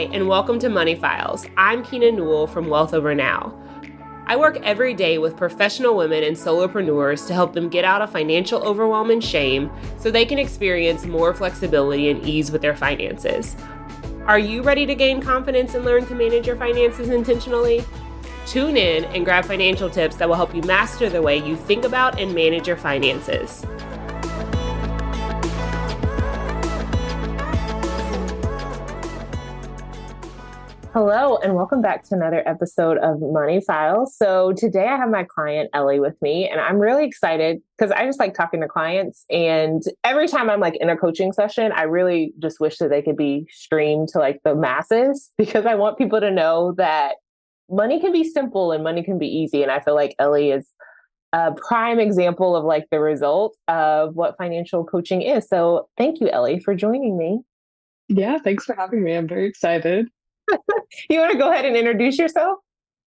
Hi, and welcome to Money Files. I'm Keena Newell from Wealth Over Now. I work every day with professional women and solopreneurs to help them get out of financial overwhelm and shame so they can experience more flexibility and ease with their finances. Are you ready to gain confidence and learn to manage your finances intentionally? Tune in and grab financial tips that will help you master the way you think about and manage your finances. Hello, and welcome back to another episode of Money Files. So, today I have my client Ellie with me, and I'm really excited because I just like talking to clients. And every time I'm like in a coaching session, I really just wish that they could be streamed to like the masses because I want people to know that money can be simple and money can be easy. And I feel like Ellie is a prime example of like the result of what financial coaching is. So, thank you, Ellie, for joining me. Yeah, thanks for having me. I'm very excited. You want to go ahead and introduce yourself?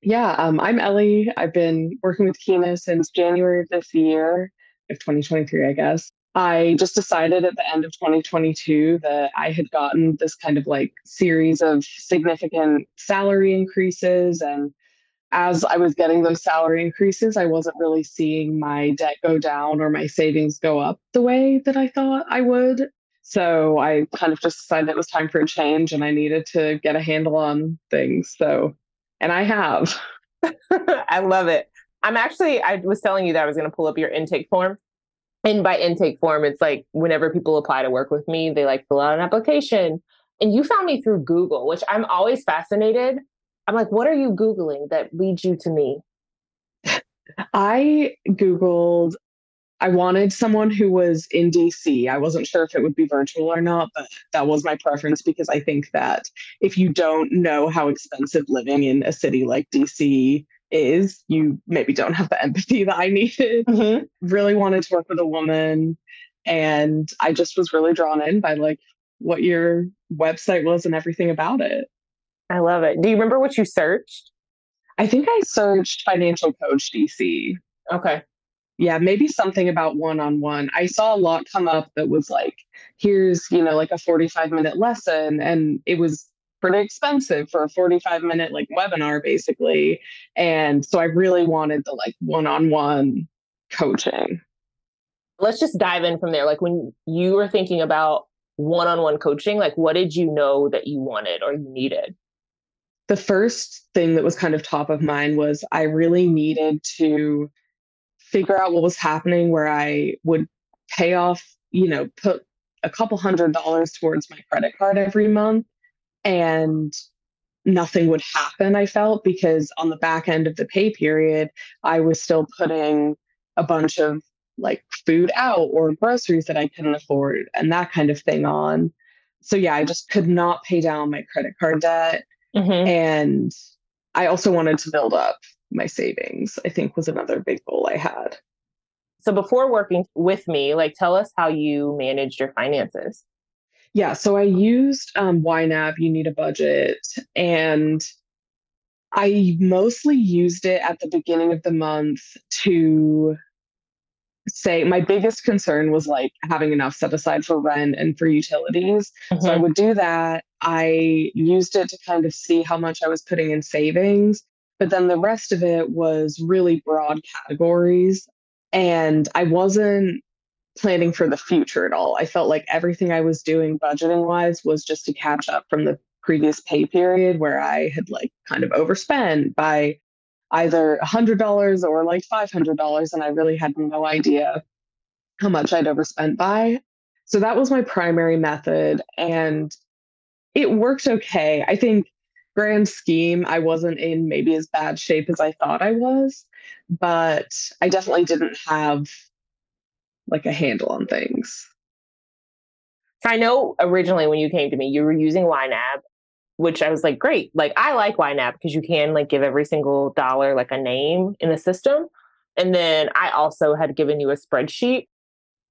Yeah, um, I'm Ellie. I've been working with Kina since January of this year, of 2023, I guess. I just decided at the end of 2022 that I had gotten this kind of like series of significant salary increases. And as I was getting those salary increases, I wasn't really seeing my debt go down or my savings go up the way that I thought I would. So I kind of just decided it was time for a change and I needed to get a handle on things. So, and I have. I love it. I'm actually, I was telling you that I was going to pull up your intake form. And by intake form, it's like whenever people apply to work with me, they like fill out an application. And you found me through Google, which I'm always fascinated. I'm like, what are you Googling that leads you to me? I Googled I wanted someone who was in DC. I wasn't sure if it would be virtual or not, but that was my preference because I think that if you don't know how expensive living in a city like DC is, you maybe don't have the empathy that I needed. Mm-hmm. Really wanted to work with a woman. And I just was really drawn in by like what your website was and everything about it. I love it. Do you remember what you searched? I think I searched financial coach DC. Okay yeah, maybe something about one on one. I saw a lot come up that was like, here's, you know, like a 45 minute lesson. And it was pretty expensive for a 45 minute like webinar, basically. And so I really wanted the like one on one coaching. Let's just dive in from there. Like when you were thinking about one on one coaching, like what did you know that you wanted or you needed? The first thing that was kind of top of mind was I really needed to figure out what was happening where I would pay off, you know, put a couple hundred dollars towards my credit card every month and nothing would happen, I felt, because on the back end of the pay period, I was still putting a bunch of like food out or groceries that I couldn't afford and that kind of thing on. So, yeah, I just could not pay down my credit card debt. Mm-hmm. And I also wanted to build up my savings, I think was another big goal I had. So before working with me, like tell us how you managed your finances. Yeah, so I used um, YNAB, You Need a Budget, and I mostly used it at the beginning of the month to say my biggest concern was like having enough set aside for rent and for utilities. Mm-hmm. So I mm-hmm. would do that. I used it to kind of see how much I was putting in savings. But then the rest of it was really broad categories. And I wasn't planning for the future at all. I felt like everything I was doing budgeting wise was just to catch up from the previous pay period where I had like kind of overspent by either $100 or like $500. And I really had no idea how much I'd overspent by. So that was my primary method. And it worked okay. I think grand scheme, I wasn't in maybe as bad shape as I thought I was, but I definitely didn't have like a handle on things. So I know originally when you came to me, you were using YNAB, which I was like, great. Like I like YNAB because you can like give every single dollar like a name in the system. And then I also had given you a spreadsheet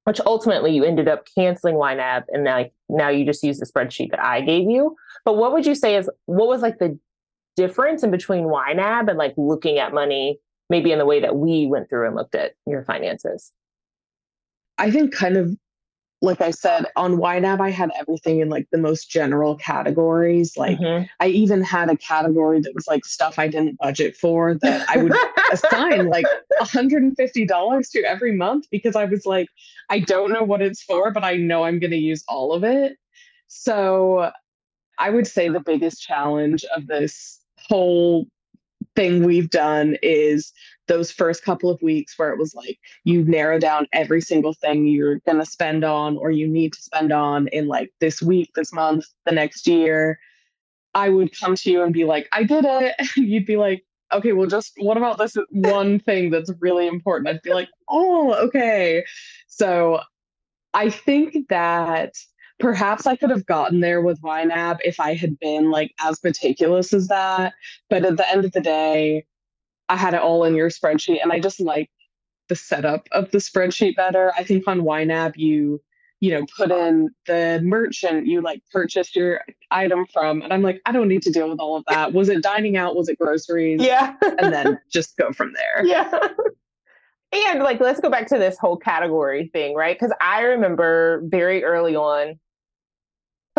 which ultimately you ended up canceling YNAB and now, now you just use the spreadsheet that I gave you. But what would you say is what was like the difference in between YNAB and like looking at money, maybe in the way that we went through and looked at your finances? I think kind of like I said, on YNAB, I had everything in like the most general categories. Like mm-hmm. I even had a category that was like stuff I didn't budget for that I would assign like $150 to every month because I was like, I don't know what it's for, but I know I'm going to use all of it. So I would say the biggest challenge of this whole thing we've done is those first couple of weeks where it was like you narrow down every single thing you're going to spend on or you need to spend on in like this week, this month, the next year. I would come to you and be like, I did it. You'd be like, okay, well, just what about this one thing that's really important? I'd be like, oh, okay. So I think that perhaps I could have gotten there with YNAB if I had been like as meticulous as that. But at the end of the day, I had it all in your spreadsheet and I just like the setup of the spreadsheet better. I think on YNAB you you know put in the merchant you like purchased your item from and I'm like I don't need to deal with all of that. Was it dining out? Was it groceries? Yeah. and then just go from there. Yeah. And like let's go back to this whole category thing, right? Cuz I remember very early on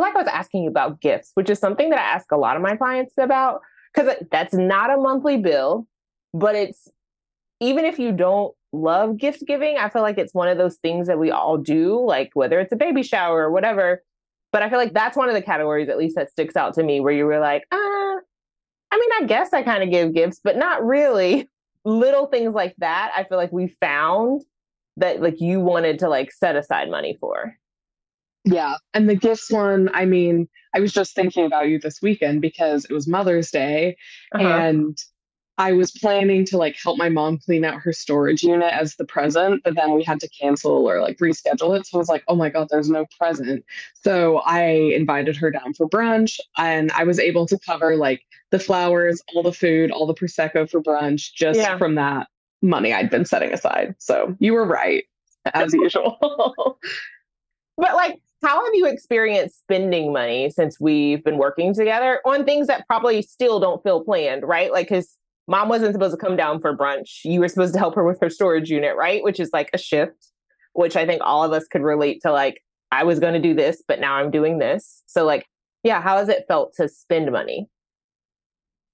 like I was asking you about gifts, which is something that I ask a lot of my clients about because that's not a monthly bill but it's even if you don't love gift giving, I feel like it's one of those things that we all do, like whether it's a baby shower or whatever. But I feel like that's one of the categories, at least that sticks out to me, where you were like, uh, I mean, I guess I kind of give gifts, but not really. Little things like that, I feel like we found that like you wanted to like set aside money for. Yeah. And the gifts one, I mean, I was just thinking about you this weekend because it was Mother's Day uh-huh. and I was planning to like help my mom clean out her storage unit as the present, but then we had to cancel or like reschedule it. So I was like, oh my God, there's no present. So I invited her down for brunch and I was able to cover like the flowers, all the food, all the Prosecco for brunch just yeah. from that money I'd been setting aside. So you were right, as usual. but like, how have you experienced spending money since we've been working together on things that probably still don't feel planned, right? Like, because mom wasn't supposed to come down for brunch. You were supposed to help her with her storage unit, right? Which is like a shift, which I think all of us could relate to. Like, I was going to do this, but now I'm doing this. So, like, yeah, how has it felt to spend money?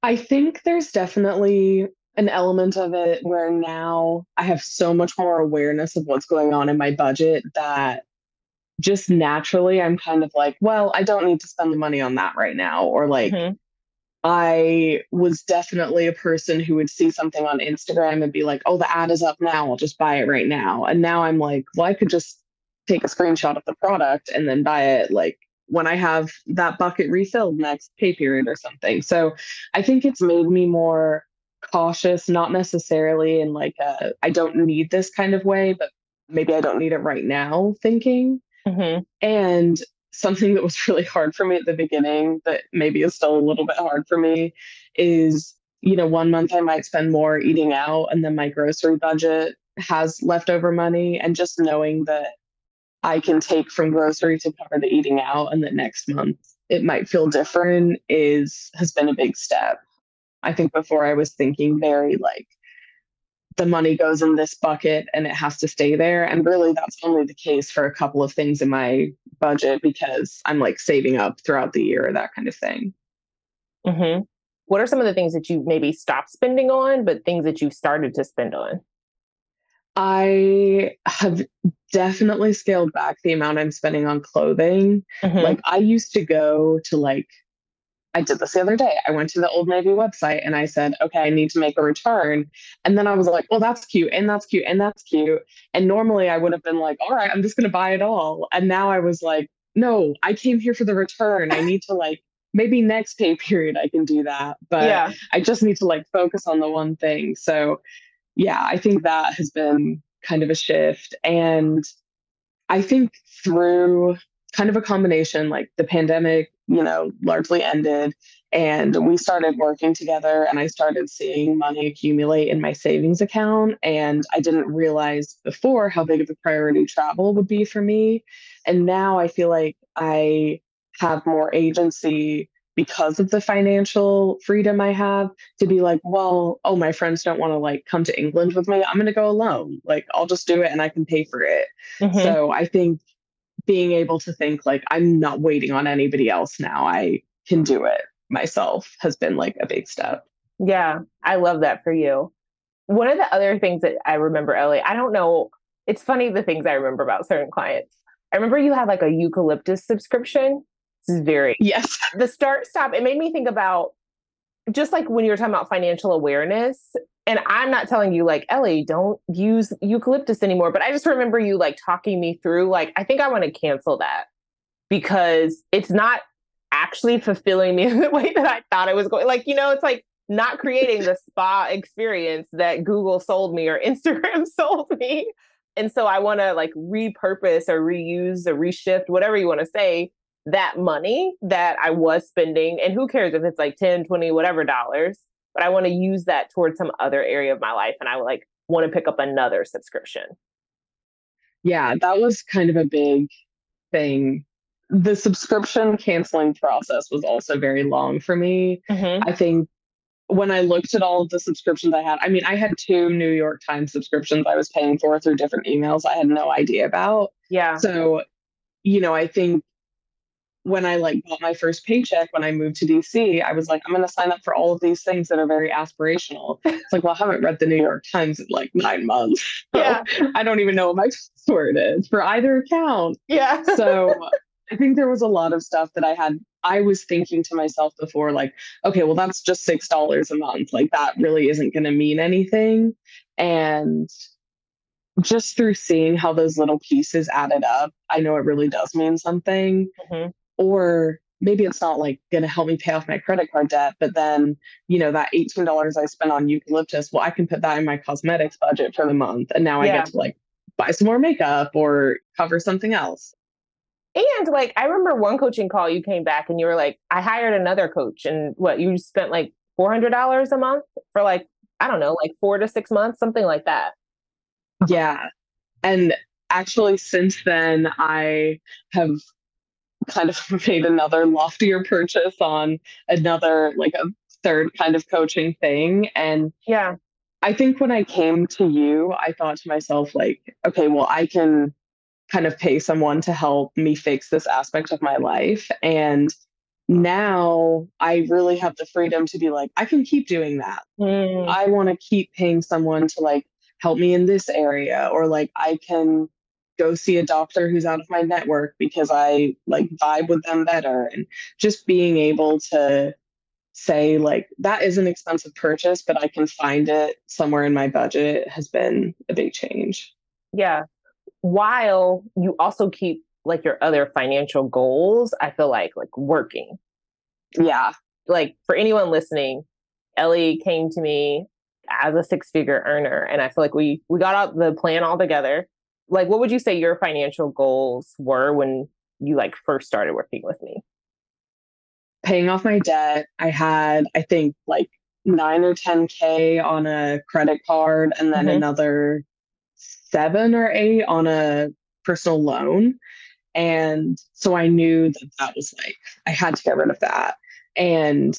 I think there's definitely an element of it where now I have so much more awareness of what's going on in my budget that just naturally I'm kind of like, well, I don't need to spend the money on that right now. Or like, mm-hmm. I was definitely a person who would see something on Instagram and be like, oh, the ad is up now. I'll just buy it right now. And now I'm like, well, I could just take a screenshot of the product and then buy it like when I have that bucket refilled next pay period or something. So I think it's made me more cautious, not necessarily in like a I don't need this kind of way, but maybe I don't need it right now thinking. Mm-hmm. And something that was really hard for me at the beginning that maybe is still a little bit hard for me is you know one month i might spend more eating out and then my grocery budget has leftover money and just knowing that i can take from grocery to cover the eating out and that next month it might feel different is has been a big step i think before i was thinking very like the money goes in this bucket and it has to stay there. And really, that's only the case for a couple of things in my budget because I'm like saving up throughout the year, or that kind of thing. Mm-hmm. What are some of the things that you maybe stopped spending on, but things that you started to spend on? I have definitely scaled back the amount I'm spending on clothing. Mm-hmm. Like I used to go to like I did this the other day. I went to the Old Navy website and I said, okay, I need to make a return. And then I was like, well, that's cute. And that's cute. And that's cute. And normally I would have been like, all right, I'm just going to buy it all. And now I was like, no, I came here for the return. I need to like, maybe next pay period I can do that. But yeah. I just need to like focus on the one thing. So yeah, I think that has been kind of a shift. And I think through kind of a combination like the pandemic you know largely ended and we started working together and i started seeing money accumulate in my savings account and i didn't realize before how big of a priority travel would be for me and now i feel like i have more agency because of the financial freedom I have to be like, well, oh, my friends don't want to like come to England with me. I'm going to go alone. Like, I'll just do it and I can pay for it. Mm-hmm. So I think being able to think like I'm not waiting on anybody else now. I can do it myself has been like a big step. Yeah, I love that for you. One of the other things that I remember, Ellie, I don't know, it's funny the things I remember about certain clients. I remember you had like a eucalyptus subscription. This is very yes. The start stop. It made me think about just like when you were talking about financial awareness. And I'm not telling you like Ellie, don't use eucalyptus anymore. But I just remember you like talking me through like I think I want to cancel that because it's not actually fulfilling me in the way that I thought I was going. Like, you know, it's like not creating the spa experience that Google sold me or Instagram sold me. And so I want to like repurpose or reuse or reshift, whatever you want to say, that money that I was spending. And who cares if it's like 10, 20, whatever dollars, but I want to use that towards some other area of my life. And I like want to pick up another subscription. Yeah, that was kind of a big thing the subscription canceling process was also very long for me. Mm-hmm. I think when I looked at all of the subscriptions I had, I mean, I had two New York Times subscriptions I was paying for through different emails I had no idea about. Yeah. So, you know, I think when I like got my first paycheck when I moved to DC, I was like, I'm going to sign up for all of these things that are very aspirational. It's like, well, I haven't read the New York Times in like nine months. So yeah. I don't even know what my password is for either account. Yeah. so I think there was a lot of stuff that I had. I was thinking to myself before, like, okay, well, that's just $6 a month. Like, that really isn't going to mean anything. And just through seeing how those little pieces added up, I know it really does mean something. Mm-hmm. Or maybe it's not like going to help me pay off my credit card debt, but then, you know, that $18 I spent on eucalyptus, well, I can put that in my cosmetics budget for the month. And now yeah. I get to like buy some more makeup or cover something else. And like I remember one coaching call you came back and you were like, I hired another coach and what you spent like four hundred dollars a month for like, I don't know, like four to six months, something like that. Yeah. And actually since then I have kind of made another loftier purchase on another like a third kind of coaching thing. And yeah. I think when I came to you, I thought to myself, like, okay, well, I can kind of pay someone to help me fix this aspect of my life. And now I really have the freedom to be like, I can keep doing that. Mm. I want to keep paying someone to like help me in this area, or like I can go see a doctor who's out of my network because I like vibe with them better. And just being able to say, like, that is an expensive purchase, but I can find it somewhere in my budget has been a big change. Yeah while you also keep like your other financial goals, I feel like like working. Yeah. Like for anyone listening, Ellie came to me as a six figure earner and I feel like we we got out the plan all together. Like what would you say your financial goals were when you like first started working with me? Paying off my debt. I had I think like 9 or 10k on a credit card and then mm-hmm. another seven or eight on a personal loan. And so I knew that that was like, I had to get rid of that. And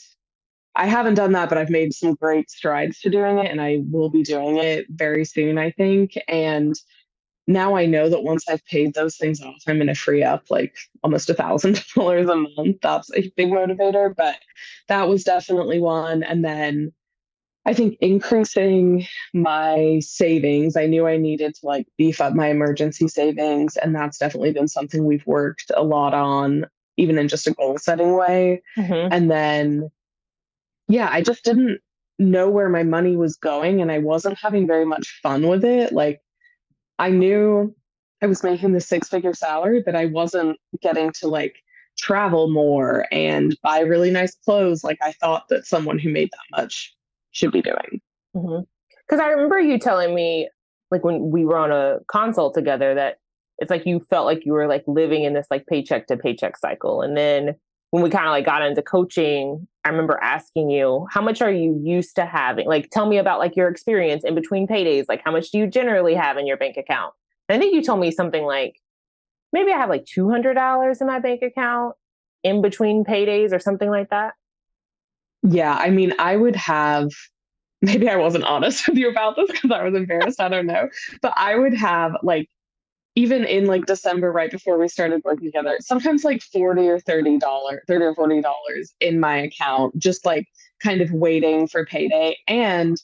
I haven't done that, but I've made some great strides to doing it. And I will be doing it very soon, I think. And now I know that once I've paid those things off, I'm going to free up like almost a thousand dollars a month. That's a big motivator, but that was definitely one. And then I think increasing my savings, I knew I needed to like beef up my emergency savings. And that's definitely been something we've worked a lot on, even in just a goal setting way. Mm-hmm. And then, yeah, I just didn't know where my money was going and I wasn't having very much fun with it. Like, I knew I was making the six figure salary, but I wasn't getting to like travel more and buy really nice clothes like I thought that someone who made that much should be doing. Because mm-hmm. I remember you telling me, like when we were on a consult together, that it's like you felt like you were like living in this like paycheck to paycheck cycle. And then when we kind of like got into coaching, I remember asking you, how much are you used to having? Like, tell me about like your experience in between paydays. Like, how much do you generally have in your bank account? And I think you told me something like, maybe I have like $200 in my bank account in between paydays or something like that. Yeah, I mean, I would have maybe I wasn't honest with you about this because I was embarrassed. I don't know. But I would have like even in like December, right before we started working together, sometimes like 40 or 30 dollars, 30 or 40 dollars in my account, just like kind of waiting for payday. And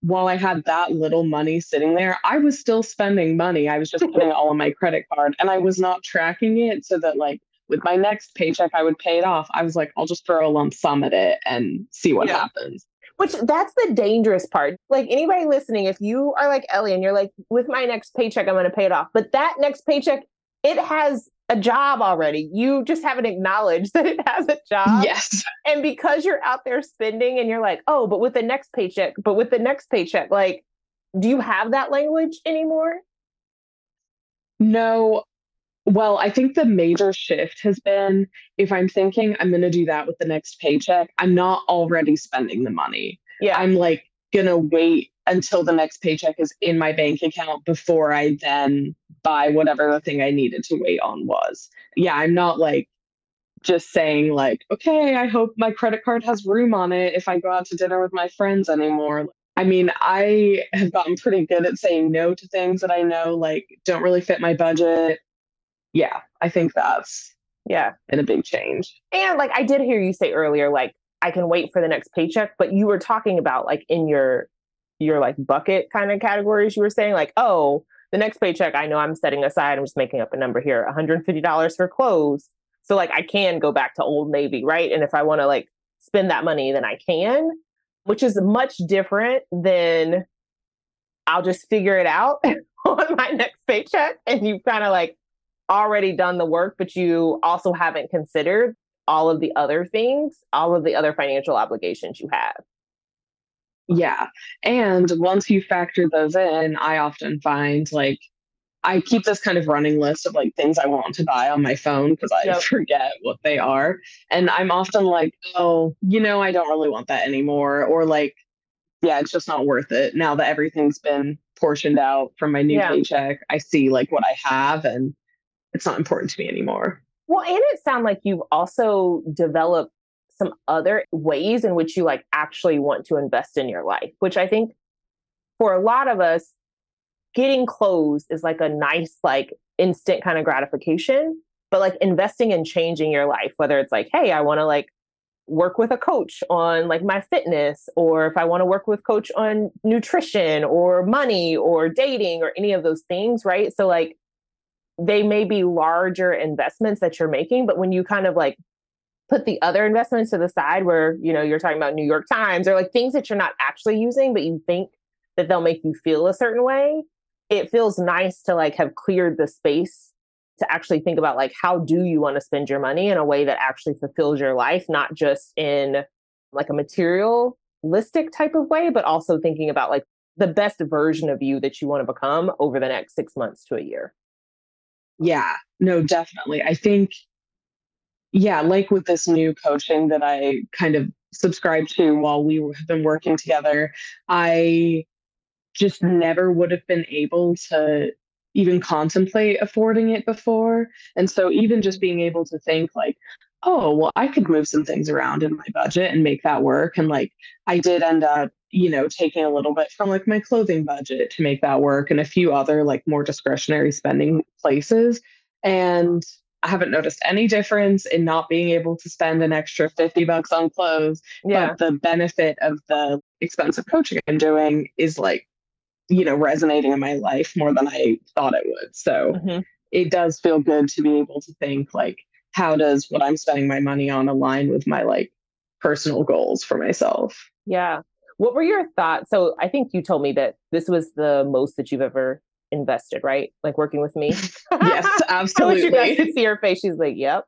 while I had that little money sitting there, I was still spending money. I was just putting it all on my credit card and I was not tracking it so that like with my next paycheck I would pay it off. I was like, I'll just throw a lump sum at it and see what yeah. happens. Which that's the dangerous part. Like anybody listening, if you are like Ellie and you're like, with my next paycheck, I'm going to pay it off. But that next paycheck, it has a job already. You just haven't acknowledged that it has a job. Yes. And because you're out there spending and you're like, oh, but with the next paycheck, but with the next paycheck, like, do you have that language anymore? No. Well, I think the major shift has been if I'm thinking I'm going to do that with the next paycheck, I'm not already spending the money. Yeah. I'm like going to wait until the next paycheck is in my bank account before I then buy whatever the thing I needed to wait on was. Yeah, I'm not like just saying like, okay, I hope my credit card has room on it if I go out to dinner with my friends anymore. I mean, I have gotten pretty good at saying no to things that I know like don't really fit my budget yeah, I think that's yeah, and a big change. And like I did hear you say earlier, like I can wait for the next paycheck, but you were talking about like in your your like bucket kind of categories. You were saying like, oh, the next paycheck, I know I'm setting aside. I'm just making up a number here, $150 for clothes. So like I can go back to Old Navy, right? And if I want to like spend that money, then I can, which is much different than I'll just figure it out on my next paycheck. And you kind of like already done the work, but you also haven't considered all of the other things, all of the other financial obligations you have. Yeah. And once you factor those in, I often find like I keep this kind of running list of like things I want to buy on my phone because I yep. forget what they are. And I'm often like, oh, you know, I don't really want that anymore. Or like, yeah, it's just not worth it. Now that everything's been portioned out from my new yeah. paycheck, I see like what I have and it's not important to me anymore. Well, and it sounds like you've also developed some other ways in which you like actually want to invest in your life, which I think for a lot of us, getting clothes is like a nice, like instant kind of gratification. But like investing in changing your life, whether it's like, hey, I want to like work with a coach on like my fitness, or if I want to work with coach on nutrition or money or dating or any of those things, right? So like they may be larger investments that you're making, but when you kind of like put the other investments to the side where, you know, you're talking about New York Times or like things that you're not actually using, but you think that they'll make you feel a certain way, it feels nice to like have cleared the space to actually think about like how do you want to spend your money in a way that actually fulfills your life, not just in like a materialistic type of way, but also thinking about like the best version of you that you want to become over the next six months to a year. Yeah, no, definitely. I think, yeah, like with this new coaching that I kind of subscribed to while we have been working together, I just never would have been able to even contemplate affording it before. And so, even just being able to think, like, oh, well, I could move some things around in my budget and make that work. And like, I did end up you know, taking a little bit from like my clothing budget to make that work and a few other like more discretionary spending places. And I haven't noticed any difference in not being able to spend an extra 50 bucks on clothes. Yeah. But the benefit of the expensive coaching I'm doing is like, you know, resonating in my life more than I thought it would. So mm-hmm. it does feel good to be able to think like, how does what I'm spending my money on align with my like personal goals for myself? Yeah. What were your thoughts? So I think you told me that this was the most that you've ever invested, right? Like working with me. yes, absolutely. you guys could see her face. She's like, "Yep."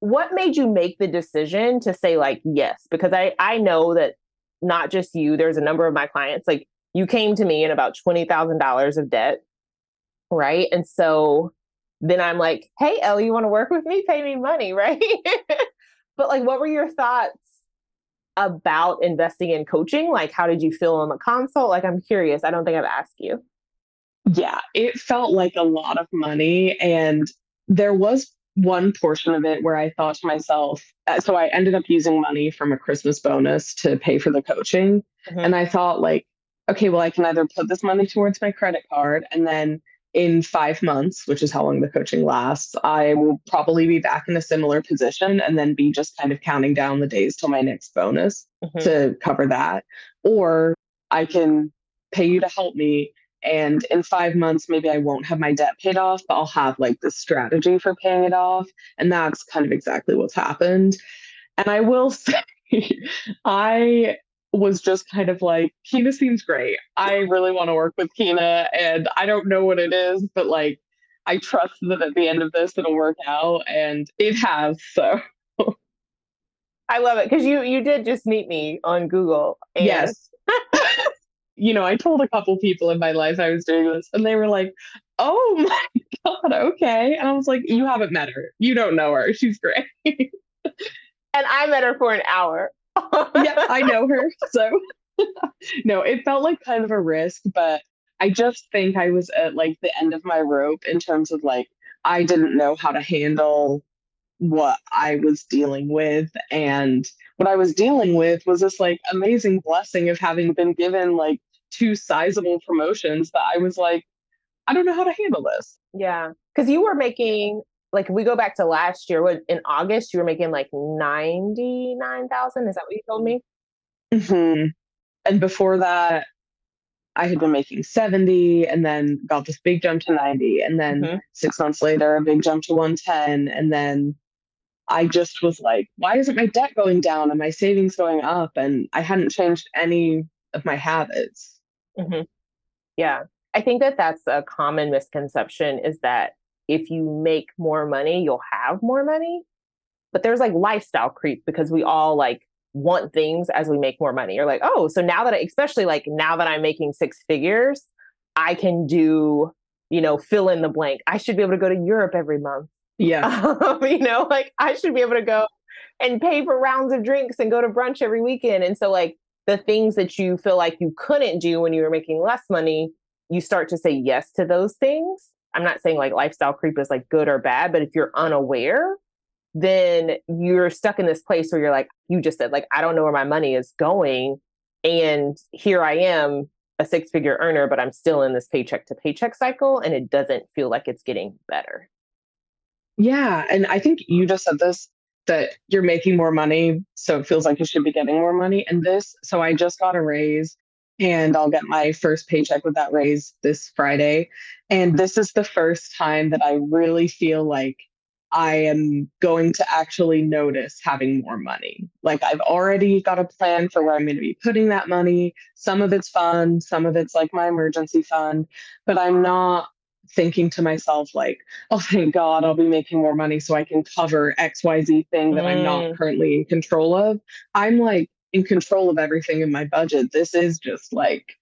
What made you make the decision to say like yes? Because I I know that not just you. There's a number of my clients. Like you came to me in about twenty thousand dollars of debt, right? And so then I'm like, "Hey, Ellie, you want to work with me? Pay me money, right?" but like, what were your thoughts about investing in coaching? Like, how did you feel on the consult? Like, I'm curious. I don't think I've asked you. Yeah, it felt like a lot of money. And there was one portion of it where I thought to myself, uh, so I ended up using money from a Christmas bonus to pay for the coaching. Mm-hmm. And I thought, like, okay, well, I can either put this money towards my credit card and then in five months, which is how long the coaching lasts, I will probably be back in a similar position and then be just kind of counting down the days till my next bonus mm-hmm. to cover that. Or I can pay you to help me. And in five months, maybe I won't have my debt paid off, but I'll have like the strategy for paying it off. And that's kind of exactly what's happened. And I will say, I was just kind of like, Kina seems great. I really want to work with Kina, and I don't know what it is, but like, I trust that at the end of this it'll work out, and it has. So. I love it because you you did just meet me on Google. And- yes. you know, I told a couple people in my life I was doing this, and they were like, "Oh my god, okay." And I was like, "You haven't met her. You don't know her. She's great." and I met her for an hour yeah, I know her. So no, it felt like kind of a risk, but I just think I was at like the end of my rope in terms of like I didn't know how to handle what I was dealing with. And what I was dealing with was this like amazing blessing of having been given like two sizable promotions that I was like, I don't know how to handle this. Yeah. Cause you were making like if we go back to last year, what in August you were making like ninety nine thousand? Is that what you told me? Mm-hmm. And before that, I had been making seventy, and then got this big jump to ninety, and then mm-hmm. six months later, a big jump to one ten, and then I just was like, why isn't my debt going down and my savings going up? And I hadn't changed any of my habits. Mm-hmm. Yeah, I think that that's a common misconception is that if you make more money, you'll have more money. But there's like lifestyle creep because we all like want things as we make more money. You're like, oh, so now that I, especially like now that I'm making six figures, I can do, you know, fill in the blank. I should be able to go to Europe every month. Yeah. Um, you know, like I should be able to go and pay for rounds of drinks and go to brunch every weekend. And so, like, the things that you feel like you couldn't do when you were making less money, you start to say yes to those things. I'm not saying like lifestyle creep is like good or bad, but if you're unaware, then you're stuck in this place where you're like, you just said, like, I don't know where my money is going. And here I am, a six figure earner, but I'm still in this paycheck to paycheck cycle and it doesn't feel like it's getting better. Yeah. And I think you just said this that you're making more money. So it feels like you should be getting more money. And this, so I just got a raise and I'll get my first paycheck with that raise this Friday. And this is the first time that I really feel like I am going to actually notice having more money. Like I've already got a plan for where I'm going to be putting that money. Some of it's fun, some of it's like my emergency fund, but I'm not thinking to myself like, oh thank God I'll be making more money so I can cover XYZ thing that mm. I'm not mm. currently in control of. I'm like in control of everything in my budget. This is just like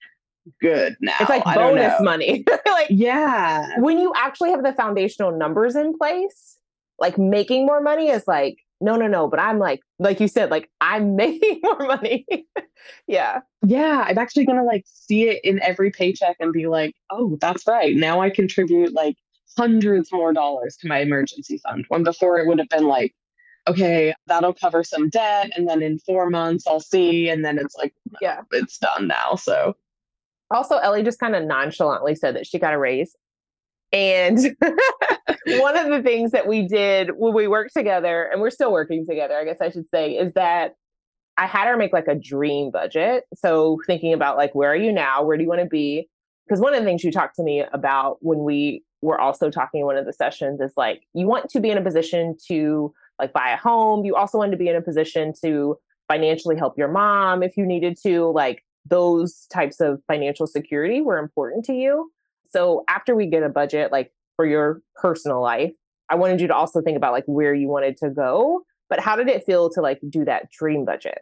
good now. It's like bonus money. like yeah. When you actually have the foundational numbers in place, like making more money is like no no no, but I'm like like you said like I'm making more money. yeah. Yeah, I'm actually going to like see it in every paycheck and be like, "Oh, that's right. Now I contribute like hundreds more dollars to my emergency fund." When before it would have been like okay, that'll cover some debt. And then in four months, I'll see. And then it's like, yeah, it's done now. So also, Ellie just kind of nonchalantly said that she got a raise. And one of the things that we did when we worked together, and we're still working together, I guess I should say, is that I had her make like a dream budget. So thinking about like, where are you now? Where do you want to be? Because one of the things you talked to me about when we were also talking in one of the sessions is like, you want to be in a position to like buy a home. You also wanted to be in a position to financially help your mom if you needed to. Like those types of financial security were important to you. So after we get a budget, like for your personal life, I wanted you to also think about like where you wanted to go. But how did it feel to like do that dream budget?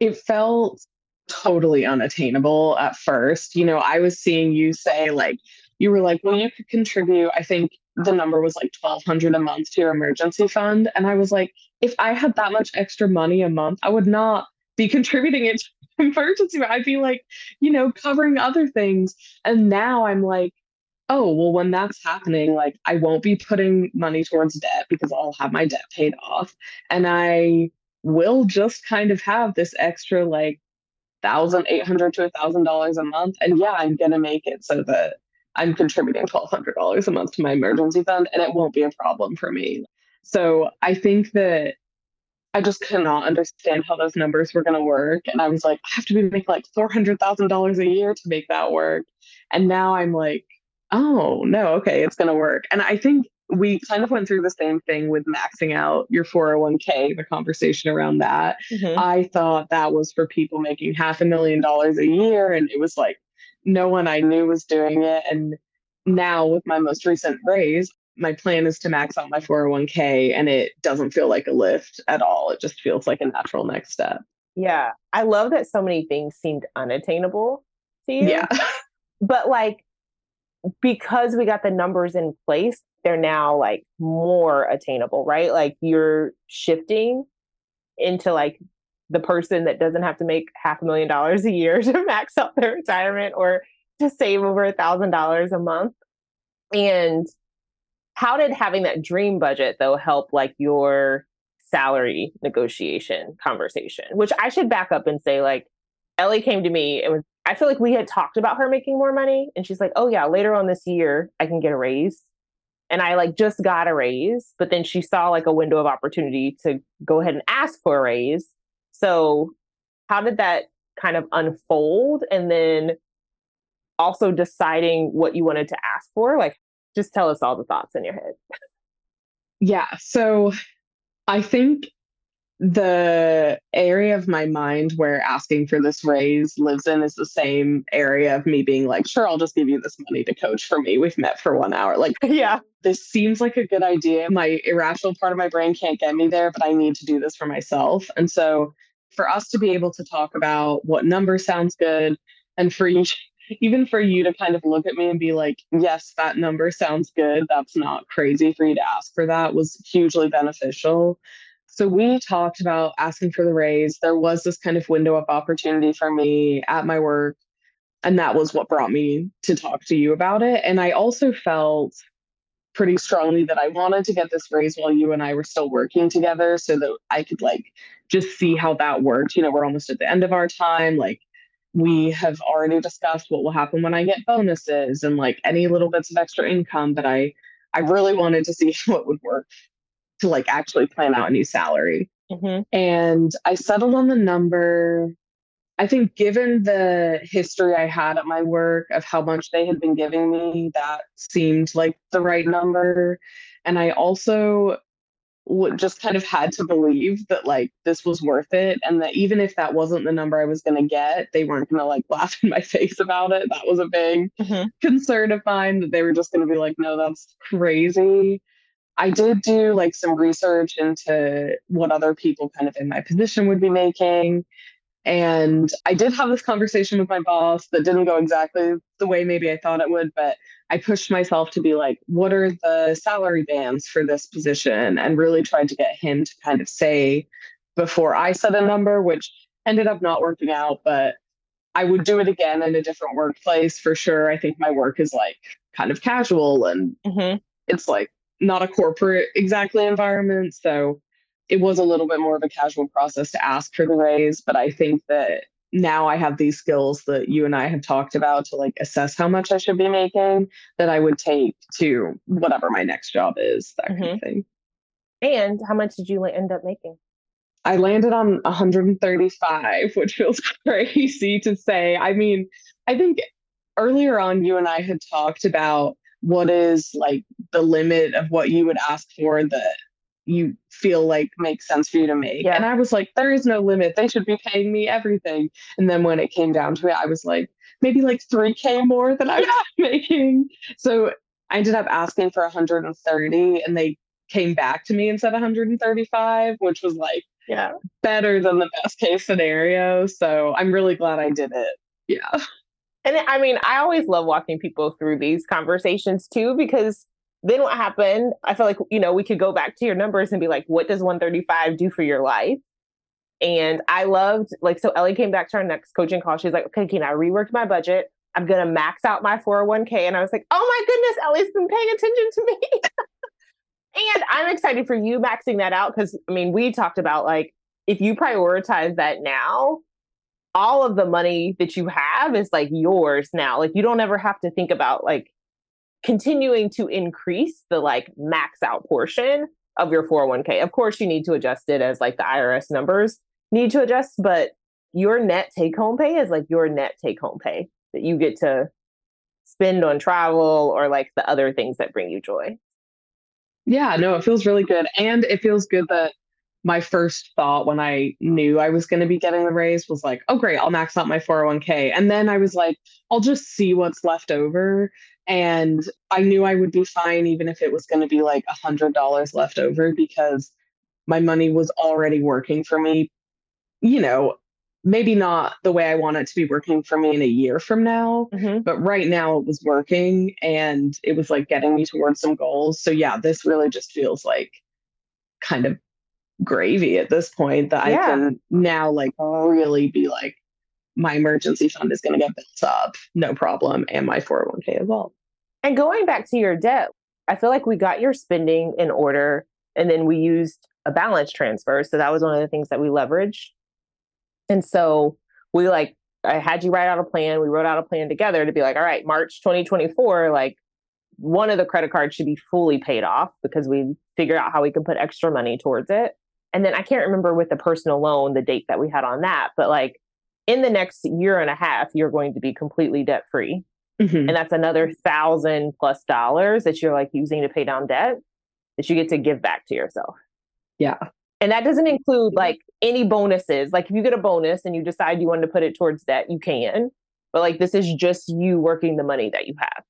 It felt totally unattainable at first. You know, I was seeing you say like you were like, well, you could contribute, I think the number was like 1200 a month to your emergency fund. And I was like, if I had that much extra money a month, I would not be contributing it to emergency. I'd be like, you know, covering other things. And now I'm like, oh, well, when that's happening, like I won't be putting money towards debt because I'll have my debt paid off. And I will just kind of have this extra like thousand eight hundred to a thousand dollars a month. And yeah, I'm gonna make it so that I'm contributing $1,200 a month to my emergency fund and it won't be a problem for me. So I think that I just could not understand how those numbers were going to work. And I was like, I have to be making like $400,000 a year to make that work. And now I'm like, oh, no, okay, it's going to work. And I think we kind of went through the same thing with maxing out your 401k, the conversation around that. Mm-hmm. I thought that was for people making half a million dollars a year. And it was like, no one I knew was doing it. And now with my most recent raise, my plan is to max out my 401k and it doesn't feel like a lift at all. It just feels like a natural next step. Yeah. I love that so many things seemed unattainable to you. Yeah. but like because we got the numbers in place, they're now like more attainable, right? Like you're shifting into like the person that doesn't have to make half a million dollars a year to max out their retirement or to save over a thousand dollars a month. And how did having that dream budget though help like your salary negotiation conversation? Which I should back up and say, like, Ellie came to me and was, I feel like we had talked about her making more money. And she's like, oh, yeah, later on this year, I can get a raise. And I like just got a raise, but then she saw like a window of opportunity to go ahead and ask for a raise. So, how did that kind of unfold? And then also deciding what you wanted to ask for? Like, just tell us all the thoughts in your head. Yeah. So I think the area of my mind where asking for this raise lives in is the same area of me being like, sure, I'll just give you this money to coach for me. We've met for one hour. Like, yeah, this seems like a good idea. My irrational part of my brain can't get me there, but I need to do this for myself. And so for us to be able to talk about what number sounds good and for you even for you to kind of look at me and be like, yes, that number sounds good. That's not crazy for you to ask for that was hugely beneficial. So we talked about asking for the raise. There was this kind of window of opportunity for me at my work. And that was what brought me to talk to you about it. And I also felt pretty strongly that I wanted to get this raise while you and I were still working together so that I could like just see how that worked. You know, we're almost at the end of our time. Like we have already discussed what will happen when I get bonuses and like any little bits of extra income, but I I really wanted to see how it would work to like actually plan out a new salary. Mm-hmm. And I settled on the number. I think, given the history I had at my work of how much they had been giving me, that seemed like the right number. And I also just kind of had to believe that like this was worth it and that even if that wasn't the number I was going to get, they weren't going to like laugh in my face about it. That was a big mm-hmm. concern of mine that they were just going to be like, no, that's crazy. I did do like some research into what other people kind of in my position would be making. And I did have this conversation with my boss that didn't go exactly the way maybe I thought it would, but I pushed myself to be like, what are the salary bands for this position? And really tried to get him to kind of say before I said a number, which ended up not working out, but I would do it again in a different workplace for sure. I think my work is like kind of casual and mm-hmm. it's like not a corporate exactly environment. So it was a little bit more of a casual process to ask for the raise, but I think that now I have these skills that you and I have talked about to like assess how much I should be making that I would take to whatever my next job is, that mm-hmm. kind of thing. And how much did you end up making? I landed on 135, which feels crazy to say. I mean, I think earlier on, you and I had talked about what is like the limit of what you would ask for that you feel like makes sense for you to make. Yeah. And I was like, there is no limit. They should be paying me everything. And then when it came down to it, I was like, maybe like 3K more than I was making. So I ended up asking for 130 and they came back to me and said 135, which was like yeah better than the best case scenario. So I'm really glad I did it. Yeah. And I mean, I always love walking people through these conversations too, because then what happened? I feel like, you know, we could go back to your numbers and be like, what does 135 do for your life? And I loved, like, so Ellie came back to our next coaching call. She's like, okay, Kina, I reworked my budget. I'm going to max out my 401k. And I was like, oh my goodness, Ellie's been paying attention to me. and I'm excited for you maxing that out because, I mean, we talked about like, if you prioritize that now, all of the money that you have is like yours now. Like, you don't ever have to think about like, continuing to increase the like max out portion of your 401k. Of course, you need to adjust it as like the IRS numbers need to adjust, but your net take home pay is like your net take home pay that you get to spend on travel or like the other things that bring you joy. Yeah, no, it feels really good. And it feels good that my first thought when I knew I was going to be getting the raise was like, oh, great, I'll max out my 401k. And then I was like, I'll just see what's left over. And I knew I would be fine, even if it was going to be like a $100 left over, because my money was already working for me, you know, maybe not the way I want it to be working for me in a year from now, mm-hmm. but right now it was working and it was like getting me towards some goals. So, yeah, this really just feels like kind of gravy at this point that yeah. I can now like really be like, my emergency fund is going to get built up, no problem, and my 401k as well. And going back to your debt, I feel like we got your spending in order and then we used a balance transfer. So that was one of the things that we leveraged. And so we like, I had you write out a plan. We wrote out a plan together to be like, all right, March 2024, like one of the credit cards should be fully paid off because we figured out how we can put extra money towards it. And then I can't remember with the personal loan, the date that we had on that, but like in the next year and a half, you're going to be completely debt free. Mm-hmm. And that's another thousand plus dollars that you're like using to pay down debt that you get to give back to yourself. Yeah. And that doesn't include like any bonuses. Like if you get a bonus and you decide you want to put it towards debt, you can. But like this is just you working the money that you have.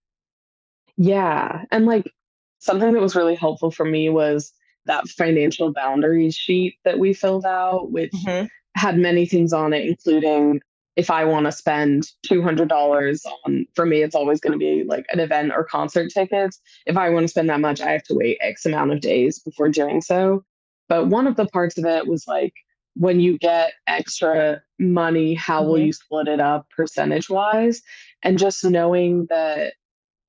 Yeah. And like something that was really helpful for me was that financial boundaries sheet that we filled out, which mm-hmm. had many things on it, including if I want to spend $200 on, for me, it's always going to be like an event or concert tickets. If I want to spend that much, I have to wait X amount of days before doing so. But one of the parts of it was like, when you get extra money, how mm-hmm. will you split it up percentage wise? And just knowing that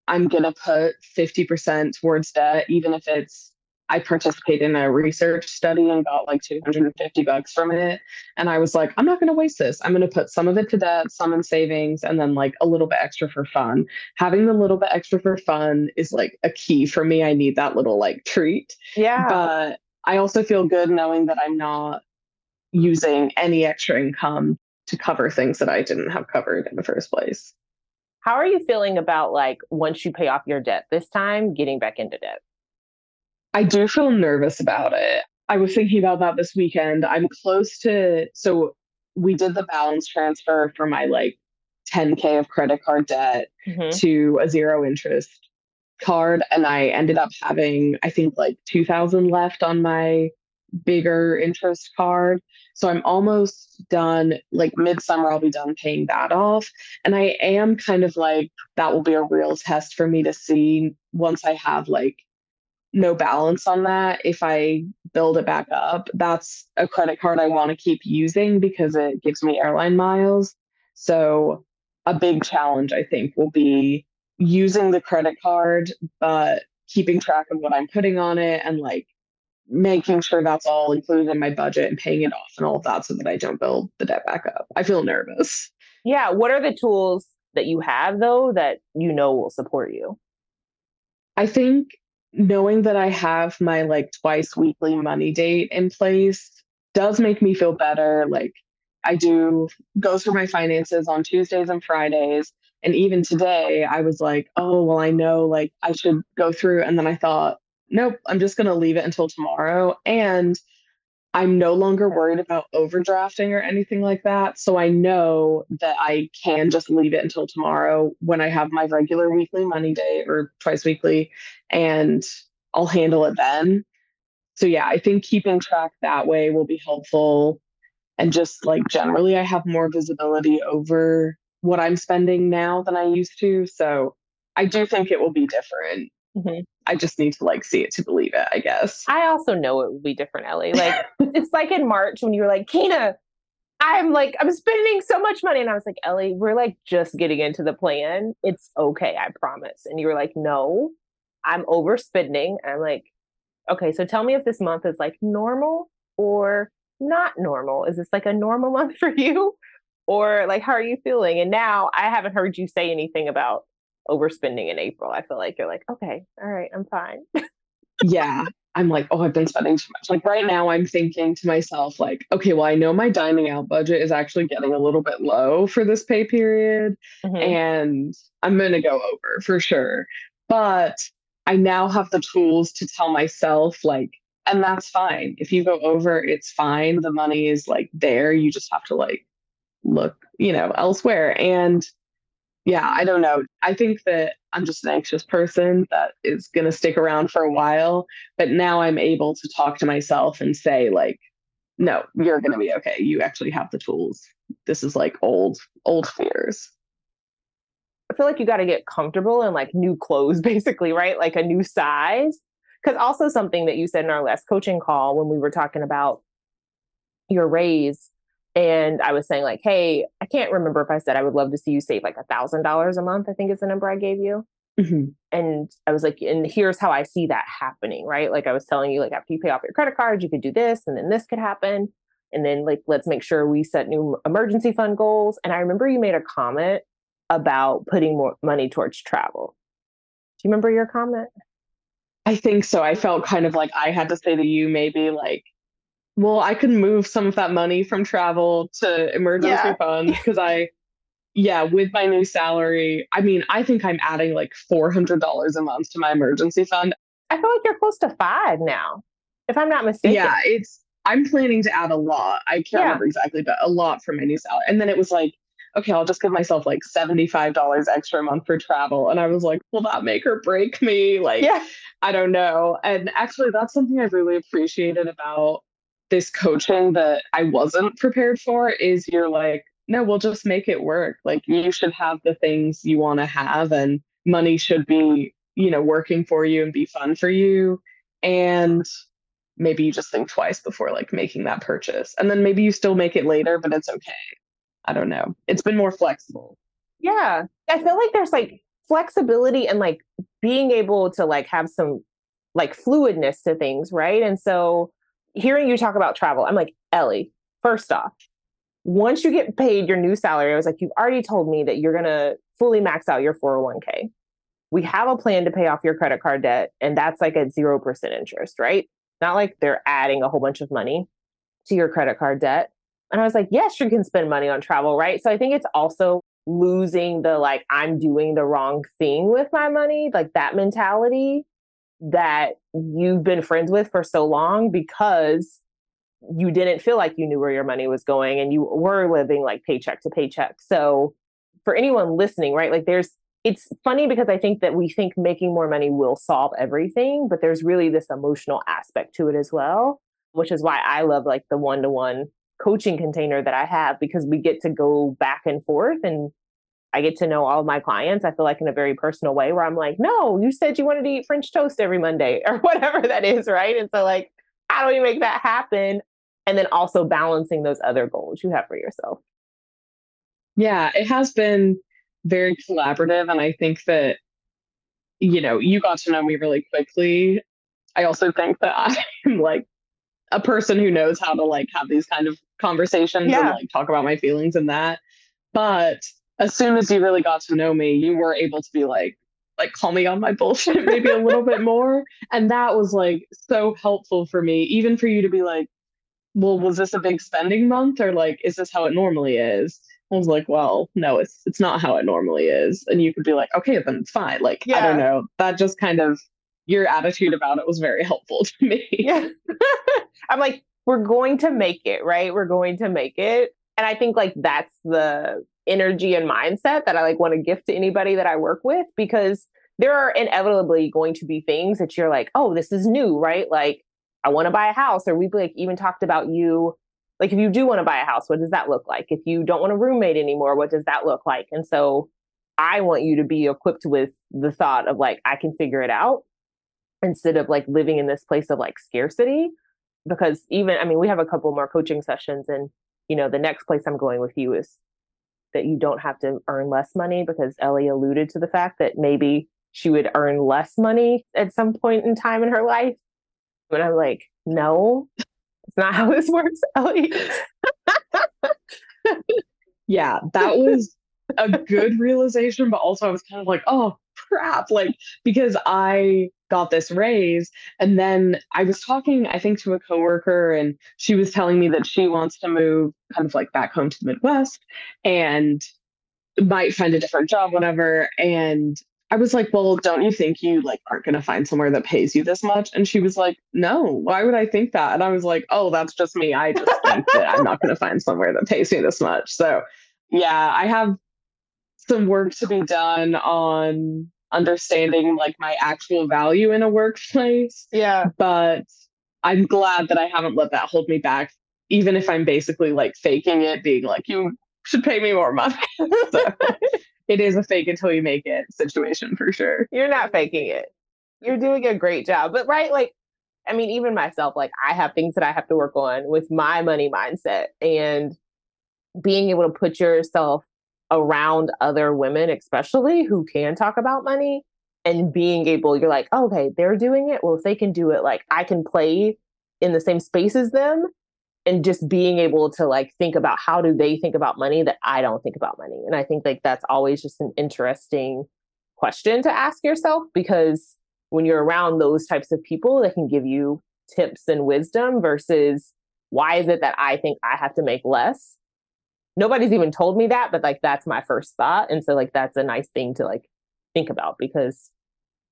I'm going to put 50% towards debt, even if it's I participated in a research study and got like 250 bucks from it. And I was like, I'm not going to waste this. I'm going to put some of it to debt, some in savings, and then like a little bit extra for fun. Having the little bit extra for fun is like a key for me. I need that little like treat. Yeah. But I also feel good knowing that I'm not using any extra income to cover things that I didn't have covered in the first place. How are you feeling about like once you pay off your debt this time, getting back into debt? I do feel nervous about it. I was thinking about that this weekend. I'm close to, so we did the balance transfer for my like 10K of credit card debt mm-hmm. to a zero interest card. And I ended up having, I think, like 2000 left on my bigger interest card. So I'm almost done, like midsummer, I'll be done paying that off. And I am kind of like, that will be a real test for me to see once I have like no balance on that if I build it back up. That's a credit card I want to keep using because it gives me airline miles. So, a big challenge, I think, will be using the credit card, but keeping track of what I'm putting on it and like making sure that's all included in my budget and paying it off and all of that so that I don't build the debt back up. I feel nervous. Yeah. What are the tools that you have though that you know will support you? I think knowing that I have my like twice weekly money date in place does make me feel better. Like I do go through my finances on Tuesdays and Fridays. And even today, I was like, oh, well, I know like I should go through. And then I thought, nope, I'm just going to leave it until tomorrow. And I'm no longer worried about overdrafting or anything like that. So I know that I can just leave it until tomorrow when I have my regular weekly money day or twice weekly, and I'll handle it then. So yeah, I think keeping track that way will be helpful. And just like generally, I have more visibility over what I'm spending now than I used to. So I do think it will be different. Mm-hmm. I just need to like see it to believe it, I guess. I also know it will be different, Ellie. Like it's like in March when you were like, Kina, I'm like, I'm spending so much money. And I was like, Ellie, we're like just getting into the plan. It's okay, I promise. And you were like, no, I'm overspending. And I'm like, okay, so tell me if this month is like normal or not normal. Is this like a normal month for you? Or like, how are you feeling? And now I haven't heard you say anything about overspending in April. I feel like you're like, okay, all right, I'm fine. yeah. I'm like, oh, I've been spending too much. Like right now, I'm thinking to myself, like, okay, well, I know my dining out budget is actually getting a little bit low for this pay period, mm-hmm. and I'm going to go over for sure. But I now have the tools to tell myself, like, and that's fine. If you go over, it's fine. The money is like there. You just have to like look, you know, elsewhere. And yeah, I don't know. I think that I'm just an anxious person that is going to stick around for a while. But now I'm able to talk to myself and say, like, no, you're going to be okay. You actually have the tools. This is like old, old fears. I feel like you got to get comfortable in like new clothes, basically, right? Like a new size. Because also, something that you said in our last coaching call when we were talking about your raise and I was saying like, hey, I can't remember if I said I would love to see you save like a thousand dollars a month. I think is the number I gave you. Mm-hmm. And I was like, and here's how I see that happening, right? Like I was telling you, like after you pay off your credit card, you could do this, and then this could happen, and then like let's make sure we set new emergency fund goals. And I remember you made a comment about putting more money towards travel. Do you remember your comment? I think so. I felt kind of like I had to say to you, maybe like well, I could move some of that money from travel to emergency yeah. funds because I, yeah, with my new salary, I mean, I think I'm adding like $400 a month to my emergency fund. I feel like you're close to five now, if I'm not mistaken. Yeah, it's, I'm planning to add a lot. I can't yeah. remember exactly, but a lot from my new salary. And then it was like, okay, I'll just give myself like $75 extra a month for travel. And I was like, will that make or break me? Like, yeah. I don't know. And actually, that's something I've really appreciated about this coaching that I wasn't prepared for is you're like, no, we'll just make it work. Like you should have the things you want to have and money should be, you know, working for you and be fun for you. And maybe you just think twice before like making that purchase. And then maybe you still make it later, but it's okay. I don't know. It's been more flexible. Yeah. I feel like there's like flexibility and like being able to like have some like fluidness to things, right? And so hearing you talk about travel, I'm like, Ellie, first off, once you get paid your new salary, I was like, you've already told me that you're going to fully max out your 401k. We have a plan to pay off your credit card debt, and that's like at 0% interest, right? Not like they're adding a whole bunch of money to your credit card debt. And I was like, yes, you can spend money on travel, right? So I think it's also losing the like, I'm doing the wrong thing with my money, like that mentality that you've been friends with for so long because you didn't feel like you knew where your money was going and you were living like paycheck to paycheck. So for anyone listening, right? Like there's it's funny because I think that we think making more money will solve everything, but there's really this emotional aspect to it as well, which is why I love like the one-to-one coaching container that I have because we get to go back and forth and I get to know all of my clients, I feel like in a very personal way where I'm like, no, you said you wanted to eat French toast every Monday or whatever that is, right? And so, like, how do we make that happen? And then also balancing those other goals you have for yourself. Yeah, it has been very collaborative. And I think that, you know, you got to know me really quickly. I also think that I'm like a person who knows how to like have these kind of conversations yeah. and like talk about my feelings and that. But as soon as you really got to know me, you were able to be like, like call me on my bullshit maybe a little bit more. And that was like so helpful for me, even for you to be like, well, was this a big spending month or like, is this how it normally is? I was like, well, no, it's it's not how it normally is. And you could be like, okay, then it's fine. Like, yeah. I don't know. That just kind of your attitude about it was very helpful to me. Yeah. I'm like, we're going to make it, right? We're going to make it. And I think like that's the energy and mindset that I like want to gift to anybody that I work with because there are inevitably going to be things that you're like, oh, this is new, right? Like, I want to buy a house, or we've like even talked about you. Like, if you do want to buy a house, what does that look like? If you don't want a roommate anymore, what does that look like? And so I want you to be equipped with the thought of like, I can figure it out instead of like living in this place of like scarcity. Because even, I mean, we have a couple more coaching sessions, and you know, the next place I'm going with you is that you don't have to earn less money because Ellie alluded to the fact that maybe she would earn less money at some point in time in her life. And I'm like, no, it's not how this works, Ellie. yeah, that was a good realization, but also I was kind of like, oh crap. Like, because I got this raise. And then I was talking, I think, to a coworker, and she was telling me that she wants to move kind of like back home to the Midwest and might find a different job, whatever. And I was like, well, don't you think you like aren't going to find somewhere that pays you this much? And she was like, no, why would I think that? And I was like, oh, that's just me. I just think that I'm not going to find somewhere that pays me this much. So yeah, I have some work to be done on understanding like my actual value in a workplace. Yeah. But I'm glad that I haven't let that hold me back, even if I'm basically like faking it, being like, you should pay me more money. so it is a fake until you make it situation for sure. You're not faking it. You're doing a great job. But right, like, I mean, even myself, like I have things that I have to work on with my money mindset and being able to put yourself around other women, especially who can talk about money and being able, you're like, oh, okay, they're doing it. Well, if they can do it, like I can play in the same space as them and just being able to like think about how do they think about money that I don't think about money. And I think like that's always just an interesting question to ask yourself because when you're around those types of people that can give you tips and wisdom versus why is it that I think I have to make less? Nobody's even told me that, but like that's my first thought. And so like that's a nice thing to like think about because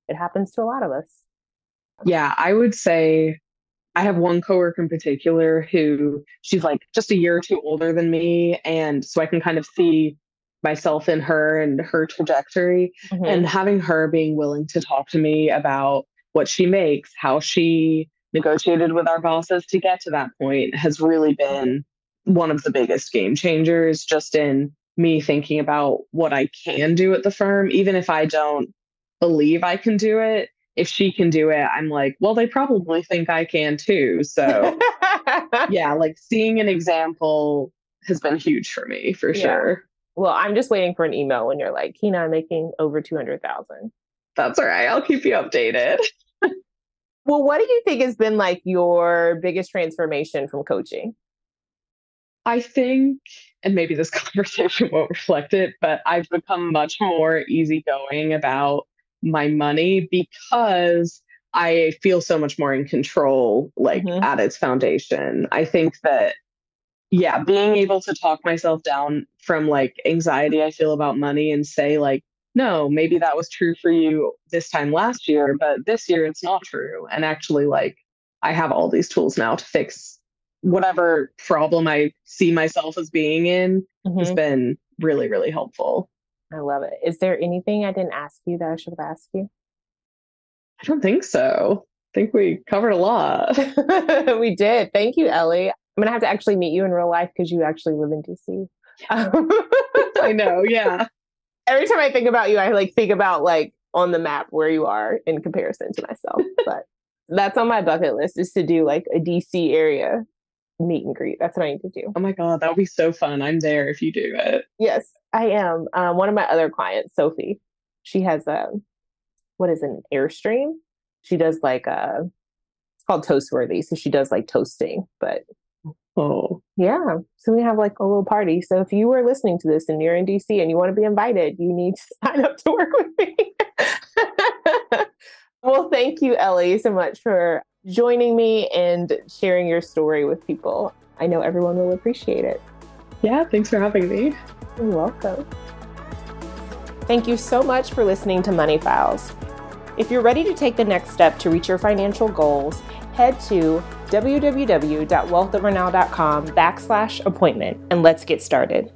it happens to a lot of us. Yeah, I would say I have one coworker in particular who she's like just a year or two older than me. And so I can kind of see myself in her and her trajectory mm-hmm. and having her being willing to talk to me about what she makes, how she negotiated with our bosses to get to that point has really been one of the biggest game changers just in me thinking about what I can do at the firm, even if I don't believe I can do it if she can do it, I'm like, well, they probably think I can too. So, yeah, like seeing an example has been huge for me for yeah. sure. Well, I'm just waiting for an email when you're like, Kina, I'm making over 200,000. That's all right. I'll keep you updated. well, what do you think has been like your biggest transformation from coaching? I think, and maybe this conversation won't reflect it, but I've become much more easygoing about my money because I feel so much more in control, like mm-hmm. at its foundation. I think that, yeah, being able to talk myself down from like anxiety I feel about money and say, like, no, maybe that was true for you this time last year, but this year it's not true. And actually, like, I have all these tools now to fix whatever problem I see myself as being in mm-hmm. has been really, really helpful. I love it. Is there anything I didn't ask you that I should have asked you? I don't think so. I think we covered a lot. we did. Thank you, Ellie. I'm going to have to actually meet you in real life because you actually live in DC. I know. Yeah. Every time I think about you, I like think about like on the map where you are in comparison to myself. but that's on my bucket list is to do like a DC area meet and greet. That's what I need to do. Oh my God, that would be so fun. I'm there if you do it. Yes, I am. Um, one of my other clients, Sophie, she has a, what is an Airstream? She does like a, it's called Toastworthy. So she does like toasting, but Oh. Yeah. So we have like a little party. So if you were listening to this and you're in DC and you want to be invited, you need to sign up to work with me. well, thank you, Ellie, so much for joining me and sharing your story with people. I know everyone will appreciate it. Yeah, thanks for having me. You're welcome. Thank you so much for listening to Money Files. If you're ready to take the next step to reach your financial goals, head to www.wealthovernow.com backslash appointment and let's get started.